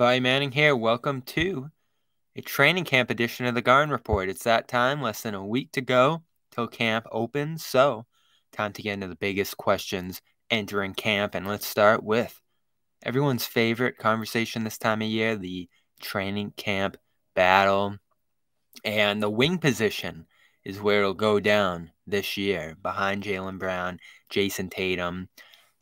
Bobby Manning here. Welcome to a training camp edition of the Garden Report. It's that time, less than a week to go till camp opens. So, time to get into the biggest questions entering camp. And let's start with everyone's favorite conversation this time of year the training camp battle. And the wing position is where it'll go down this year behind Jaylen Brown, Jayson Tatum.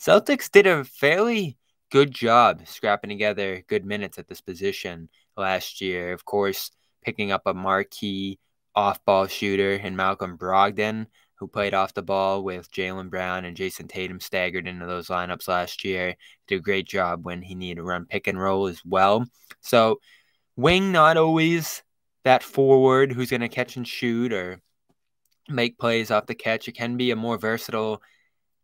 Celtics did a fairly good job scrapping together good minutes at this position last year. Of course, picking up a marquee off ball shooter in Malcolm Brogdon, who played off the ball with Jaylen Brown and Jayson Tatum staggered into those lineups last year. Did a great job when he needed to run pick and roll as well. So, wing not always that forward who's going to catch and shoot or make plays off the catch. It can be a more versatile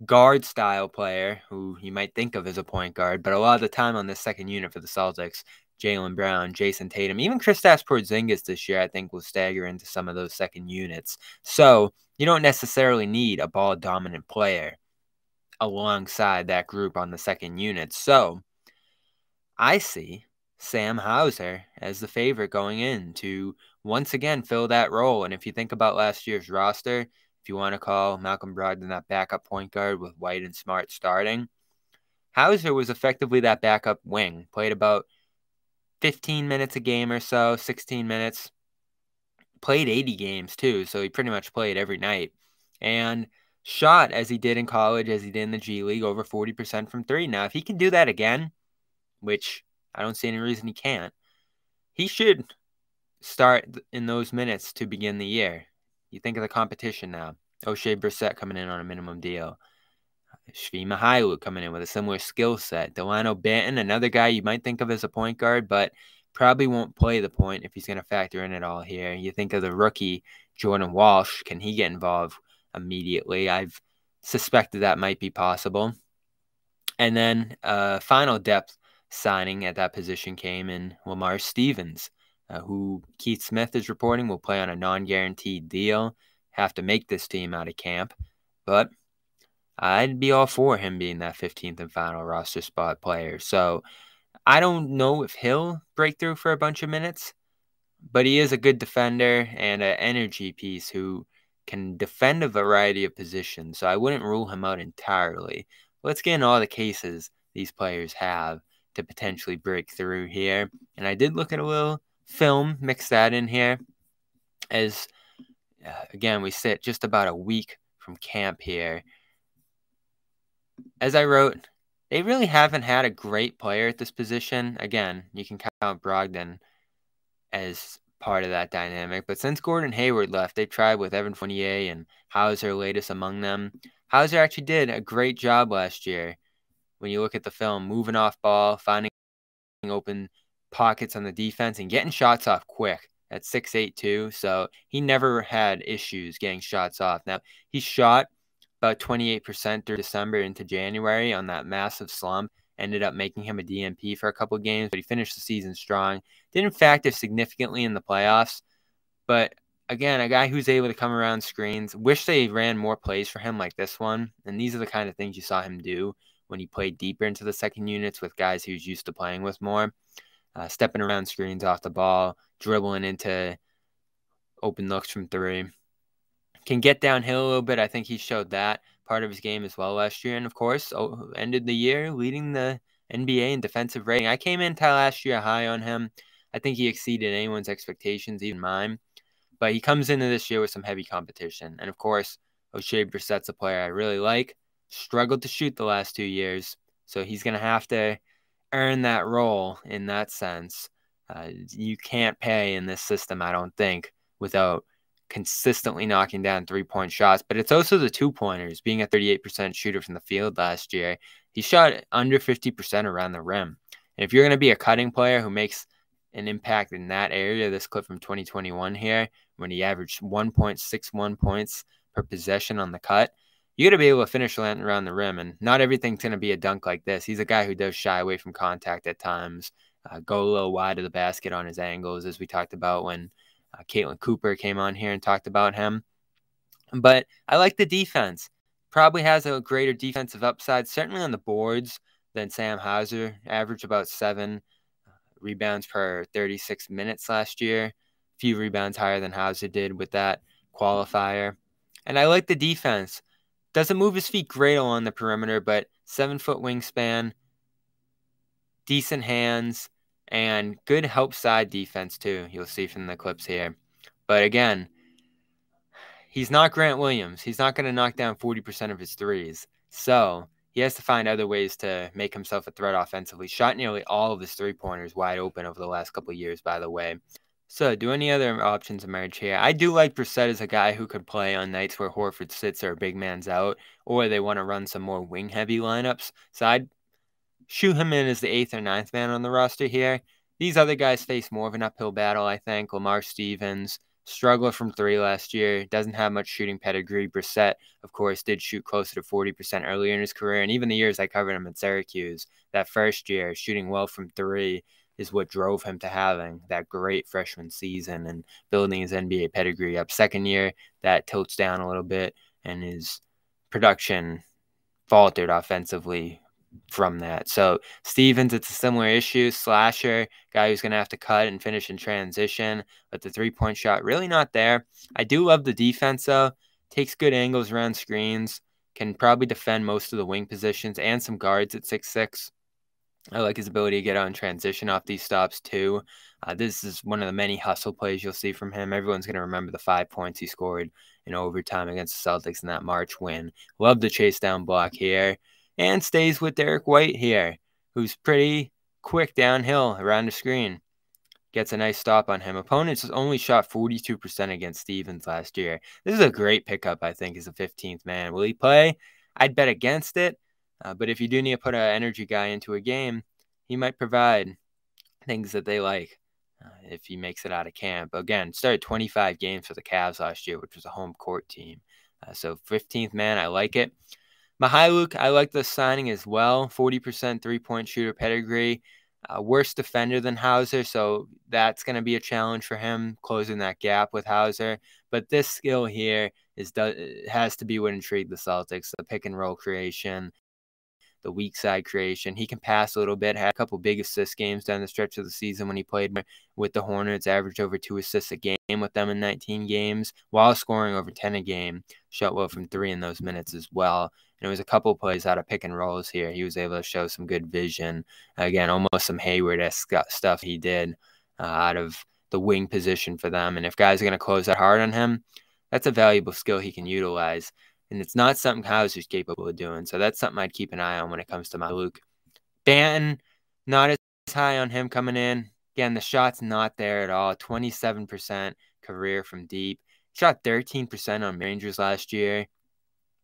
guard style player who you might think of as a point guard, but a lot of the time on this second unit for the Celtics, Jaylen Brown, Jayson Tatum, even Kristaps Porzingis this year, I think will stagger into some of those second units. So you don't necessarily need a ball dominant player alongside that group on the second unit. So I see Sam Hauser as the favorite going in to once again fill that role. And if you think about last year's roster, if you want to call Malcolm Brogdon that backup point guard with White and Smart starting, Hauser was effectively that backup wing. Played about 15 minutes a game or so, 16 minutes. Played 80 games too, so he pretty much played every night. And shot as he did in college, as he did in the G League, over 40% from three. Now, if he can do that again, which I don't see any reason he can't, he should start in those minutes to begin the year. You think of the competition now. Oshae Brissett coming in on a minimum deal. Svi Mykhailiuk coming in with a similar skill set. Dalano Banton, another guy you might think of as a point guard, but probably won't play the point if he's going to factor in it all here. You think of the rookie Jordan Walsh. Can he get involved immediately? I've suspected that might be possible. And then uh, final depth signing at that position came in Lamar Stevens uh, who Keith Smith is reporting will play on a non guaranteed deal. Have to make this team out of camp. But I'd be all for him being that 15th and final roster spot player. So I don't know if he'll break through for a bunch of minutes, but he is a good defender and an energy piece who can defend a variety of positions. So I wouldn't rule him out entirely. Let's get in all the cases these players have to potentially break through here. And I did look at a little film, mix that in here. As uh, again, we sit just about a week from camp here. As I wrote, they really haven't had a great player at this position. Again, you can count Brogdon as part of that dynamic. But since Gordon Hayward left, they've tried with Evan Fournier and Hauser latest among them. Hauser actually did a great job last year. When you look at the film, moving off ball, finding open pockets on the defense and getting shots off quick at 6'8 So he never had issues getting shots off. Now he shot about 28% through December into January on that massive slump. Ended up making him a DNP for a couple games, but he finished the season strong. Didn't factor significantly in the playoffs, but again, a guy who's able to come around screens. Wish they ran more plays for him like this one. And these are the kind of things you saw him do when he played deeper into the second units with guys he was used to playing with more uh, stepping around screens off the ball, dribbling into open looks from three. Can get downhill a little bit. I think he showed that part of his game as well last year. And of course, oh, ended the year leading the NBA in defensive rating. I came into last year high on him. I think he exceeded anyone's expectations, even mine. But he comes into this year with some heavy competition. And of course, Oshae Brissett's a player I really like. Struggled to shoot the last two years. So he's going to have to earn that role in that sense. Uh, you can't pay in this system, I don't think, without consistently knocking down three point shots, but it's also the two pointers, being a 38% shooter from the field last year. He shot under 50% around the rim. And if you're going to be a cutting player who makes an impact in that area, this clip from 2021 here, when he averaged 1.61 points per possession on the cut, you got to be able to finish around the rim. And not everything's going to be a dunk like this. He's a guy who does shy away from contact at times, uh, go a little wide of the basket on his angles, as we talked about when uh, Caitlin Cooper came on here and talked about him. But I like the defense. Probably has a greater defensive upside, certainly on the boards than Sam Hauser. Averaged about seven uh, rebounds per 36 minutes last year. A few rebounds higher than Hauser did with that qualifier. And I like the defense. Doesn't move his feet great along the perimeter, but seven foot wingspan, decent hands, and good help side defense too. You'll see from the clips here. But again, he's not Grant Williams. He's not going to knock down 40% of his threes. So he has to find other ways to make himself a threat offensively. Shot nearly all of his three pointers wide open over the last couple of years, by the way. So, do any other options emerge here? I do like Brissett as a guy who could play on nights where Horford sits or big man's out, or they want to run some more wing heavy lineups. So, I'd shoe him in as the eighth or ninth man on the roster here. These other guys face more of an uphill battle, I think. Lamar Stevens, struggled from three last year, doesn't have much shooting pedigree. Brissett, of course, did shoot closer to 40% earlier in his career. And even the years I covered him at Syracuse, that first year, shooting well from three is what drove him to having that great freshman season and building his NBA pedigree up. Second year, that tilts down a little bit, and his production faltered offensively from that. So Stevens, it's a similar issue. Slasher, guy who's going to have to cut and finish in transition, but the three point shot really not there. I do love the defense though. Takes good angles around screens. Can probably defend most of the wing positions and some guards at six six. I like his ability to get and transition off these stops too. Uh, this is one of the many hustle plays you'll see from him. Everyone's going to remember the five points he scored in overtime against the Celtics in that March win. Love the chase down block here and stays with Derrick White here, who's pretty quick downhill around the screen. Gets a nice stop on him. Opponents only shot 42% against Stevens last year. This is a great pickup, I think, as a 15th man. Will he play? I'd bet against it. Uh, but if you do need to put an energy guy into a game, he might provide things that they like uh, if he makes it out of camp. Again, started 25 games for the Cavs last year, which was a home court team. Uh, so 15th man, I like it. Mykhailiuk, I like the signing as well. 40% three point shooter pedigree. Uh, worse defender than Hauser, so that's going to be a challenge for him closing that gap with Hauser. But this skill here is has to be what intrigued the Celtics: the pick and roll creation, the weak side creation. He can pass a little bit. Had a couple big assist games down the stretch of the season when he played with the Hornets. Averaged over two assists a game with them in 19 games, while scoring over 10 a game. Shot well from three in those minutes as well. And it was a couple plays out of pick and rolls here. He was able to show some good vision. Again, almost some Hayward esque stuff he did uh, out of the wing position for them. And if guys are going to close that hard on him, that's a valuable skill he can utilize. And it's not something Hauser's capable of doing. So that's something I'd keep an eye on when it comes to Mykhailiuk. Banton, not as high on him coming in. Again, the shot's not there at all. 27% career from deep. Shot 13% on Rangers last year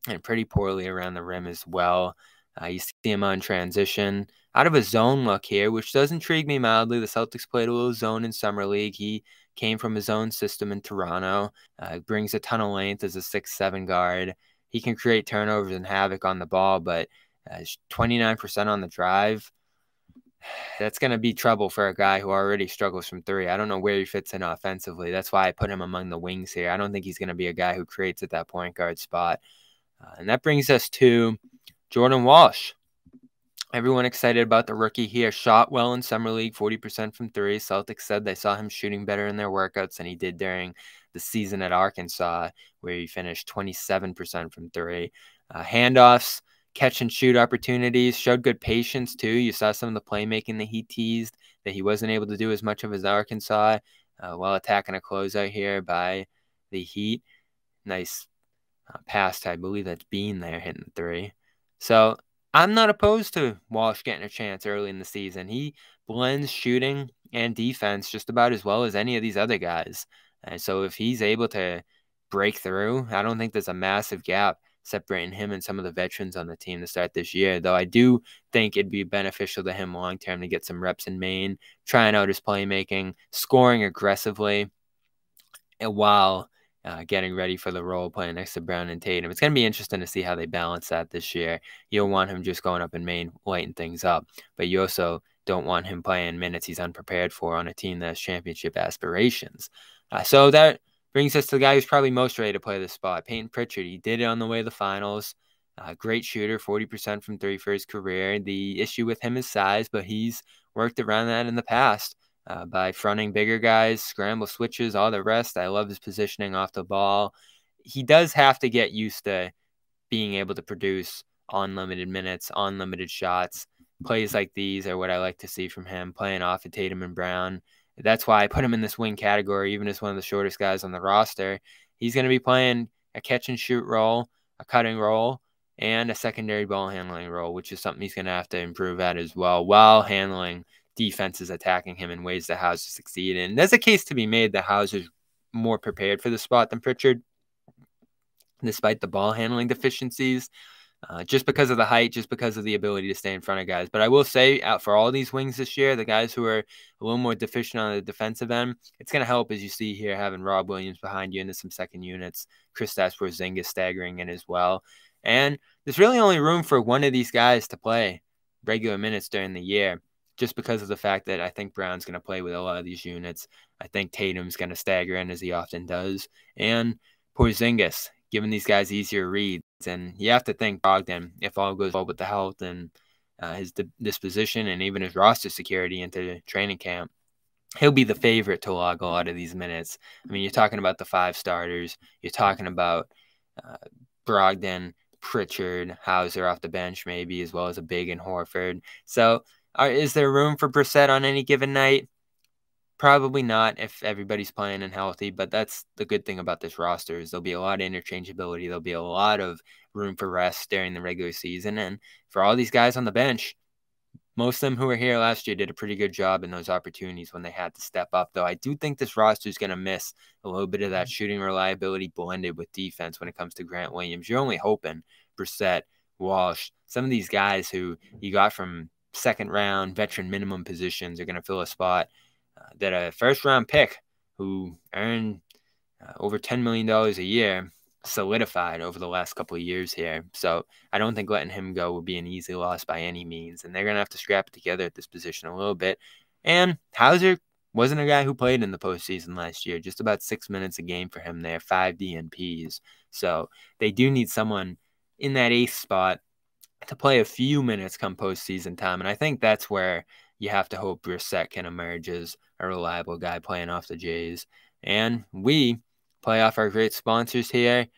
and pretty poorly around the rim as well. Uh, you see him on transition out of a zone look here, which does intrigue me mildly. The Celtics played a little zone in summer league. He came from his own system in Toronto. Uh, brings a ton of length as a six-seven guard he can create turnovers and havoc on the ball, but uh, 29% on the drive. That's going to be trouble for a guy who already struggles from three. I don't know where he fits in offensively. That's why I put him among the wings here. I don't think he's going to be a guy who creates at that point guard spot. Uh, and that brings us to Jordan Walsh. Everyone excited about the rookie here. Shot well in summer league, 40% from three. Celtics said they saw him shooting better in their workouts than he did during the season at Arkansas, where he finished 27% from three. Uh, handoffs, catch and shoot opportunities, showed good patience too. You saw some of the playmaking that he teased that he wasn't able to do as much of as Arkansas uh, while attacking a closeout here by the Heat. Nice uh, pass to, I believe that's Bean there hitting the three. So I'm not opposed to Walsh getting a chance early in the season. He blends shooting and defense just about as well as any of these other guys. And so if he's able to break through. I don't think there's a massive gap separating him and some of the veterans on the team to start this year. Though I do think it'd be beneficial to him long term to get some reps in Maine, trying out his playmaking, scoring aggressively, and while uh, getting ready for the role playing next to Brown and Tatum. It's going to be interesting to see how they balance that this year. You don't want him just going up in Maine, lighting things up, but you also don't want him playing minutes he's unprepared for on a team that has championship aspirations. Uh, so that brings us to the guy who's probably most ready to play this spot, Payton Pritchard. He did it on the way to the finals. Uh, great shooter, 40% from three for his career. The issue with him is size, but he's worked around that in the past uh, by fronting bigger guys, scramble switches, all the rest. I love his positioning off the ball. He does have to get used to being able to produce unlimited minutes, unlimited shots. Plays like these are what I like to see from him, playing off of Tatum and Brown. That's why I put him in this wing category, even as one of the shortest guys on the roster. He's going to be playing a catch and shoot role, a cutting role, and a secondary ball handling role, which is something he's going to have to improve at as well, while handling defenses attacking him in ways that Hauser succeed. And there's a case to be made that Hauser's more prepared for the spot than Pritchard, despite the ball handling deficiencies uh, just because of the height, just because of the ability to stay in front of guys. But I will say, out for all these wings this year, the guys who are a little more deficient on the defensive end, it's going to help as you see here having Rob Williams behind you into some second units, Kristaps Porzingis staggering in as well, and there's really only room for one of these guys to play regular minutes during the year. Just because of the fact that I think Brown's going to play with a lot of these units. I think Tatum's going to stagger in as he often does. And Porzingis, giving these guys easier reads. And you have to think Brogdon, if all goes well with the health and uh, his disposition and even his roster security into training camp, he'll be the favorite to log a lot of these minutes. I mean, you're talking about the five starters. You're talking about uh, Brogdon, Pritchard, Hauser off the bench, maybe as well as a big and Horford. So, uh, is there room for Brissett on any given night? Probably not if everybody's playing and healthy, but that's the good thing about this roster is there'll be a lot of interchangeability. There'll be a lot of room for rest during the regular season. And for all these guys on the bench, most of them who were here last year did a pretty good job in those opportunities when they had to step up. Though I do think this roster is going to miss a little bit of that mm-hmm. shooting reliability blended with defense when it comes to Grant Williams. You're only hoping Brissett, Walsh, some of these guys who you got from second round veteran minimum positions are going to fill a spot that a first round pick who earned uh, over $10 million a year solidified over the last couple of years here. So I don't think letting him go would be an easy loss by any means. And they're going to have to scrap it together at this position a little bit. And Hauser wasn't a guy who played in the postseason last year, just about six minutes a game for him there, five DNPs. So they do need someone in that eighth spot to play a few minutes come postseason time. And I think that's where you have to hope Brissett can emerge as a reliable guy playing off the Jays. And we play off our great sponsors here.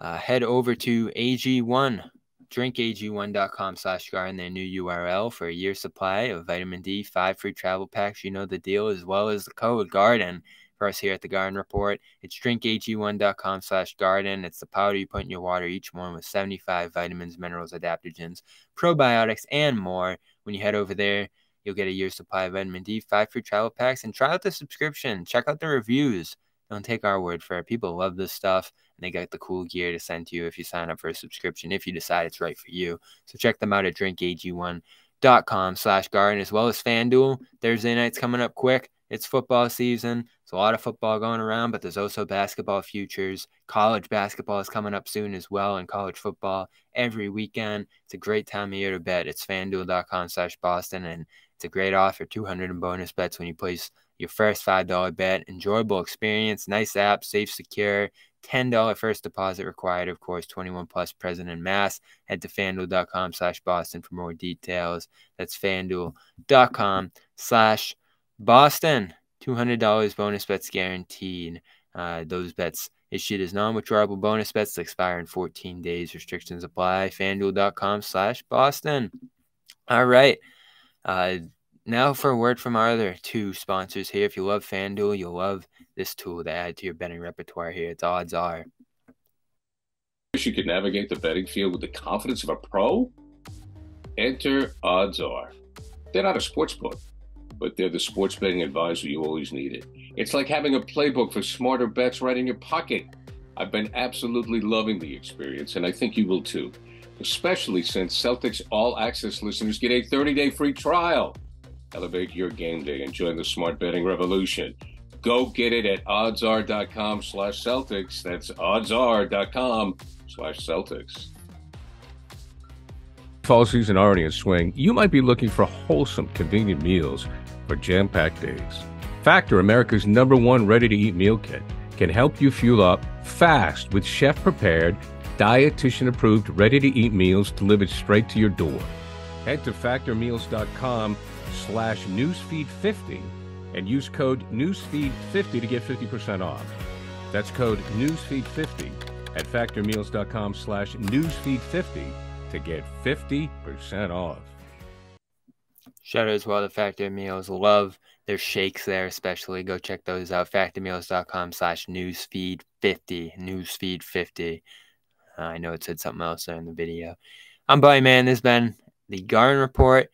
Uh, head over to AG1, drinkag1.com slash garden, their new URL for a year supply of vitamin D, five free travel packs. You know the deal, as well as the code GARDEN for us here at the Garden Report. It's drinkag1.com slash garden. It's the powder you put in your water each morning with 75 vitamins, minerals, adaptogens, probiotics, and more. When you head over there, You'll get a year's supply of vitamin D, five free travel packs, and try out the subscription. Check out the reviews. Don't take our word for it. People love this stuff, and they got the cool gear to send to you if you sign up for a subscription, if you decide it's right for you. So check them out at drinkag1.com slash garden, as well as FanDuel. Thursday night's coming up quick. It's football season. There's a lot of football going around, but there's also basketball futures. College basketball is coming up soon as well, and college football every weekend. It's a great time of year to bet. It's fanduel.com slash Boston, and it's a great offer 200 in bonus bets when you place your first $5 bet. Enjoyable experience, nice app, safe, secure. $10 first deposit required, of course, 21 plus present in mass. Head to fanduel.com slash Boston for more details. That's fanduel.com slash Boston. $200 bonus bets guaranteed. Uh, those bets issued as non-withdrawable bonus bets that expire in 14 days. Restrictions apply. FanDuel.com slash Boston. All right. Uh, now for a word from our other two sponsors here. If you love FanDuel, you'll love this tool to add to your betting repertoire here. It's odds are. Wish you could navigate the betting field with the confidence of a pro? Enter Odds-R. They're not a sports book, but they're the sports betting advisor you always needed. It's like having a playbook for smarter bets right in your pocket. I've been absolutely loving the experience, and I think you will too, especially since Celtics All Access listeners get a 30 day free trial. Elevate your game day and join the smart betting revolution. Go get it at oddsr.com slash Celtics. That's oddsr.com slash Celtics. Fall season already in swing, you might be looking for wholesome, convenient meals for jam packed days. Factor, America's number one ready to eat meal kit can help you fuel up fast with chef prepared, dietitian approved, ready to eat meals delivered straight to your door. Head to factormeals.com slash newsfeed50 and use code newsfeed50 to get 50% off. That's code newsfeed50 at factormeals.com slash newsfeed50 to get 50% off. Shout out as well to Factor Meals. Love their shakes there, especially. Go check those out. Factormeals.com slash newsfeed50. Newsfeed50. Uh, I know it said something else there in the video. I'm Buddy Man. This has been the Garden Report.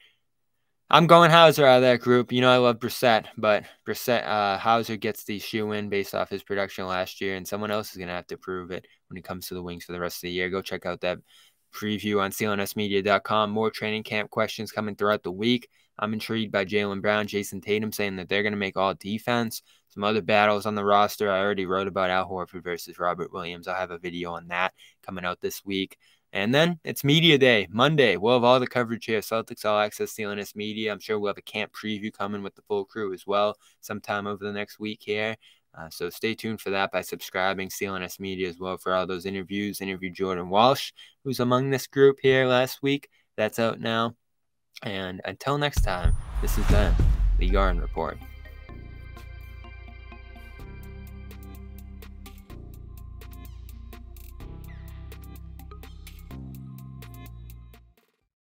I'm going Hauser out of that group. You know I love Brissett, but Brissett uh, Hauser gets the shoe in based off his production last year, and someone else is gonna have to prove it when it comes to the wings for the rest of the year. Go check out that preview on clnsmedia.com. More training camp questions coming throughout the week. I'm intrigued by Jaylen Brown, Jayson Tatum saying that they're going to make all defense. Some other battles on the roster. I already wrote about Al Horford versus Robert Williams. I'll have a video on that coming out this week. And then it's media day, Monday. We'll have all the coverage here. Celtics All Access, CLNS Media. I'm sure we'll have a camp preview coming with the full crew as well sometime over the next week here. Uh, so stay tuned for that by subscribing CLNS Media as well for all those interviews. Interview Jordan Walsh, who's among this group here last week. That's out now. And until next time, this been the Garden Report.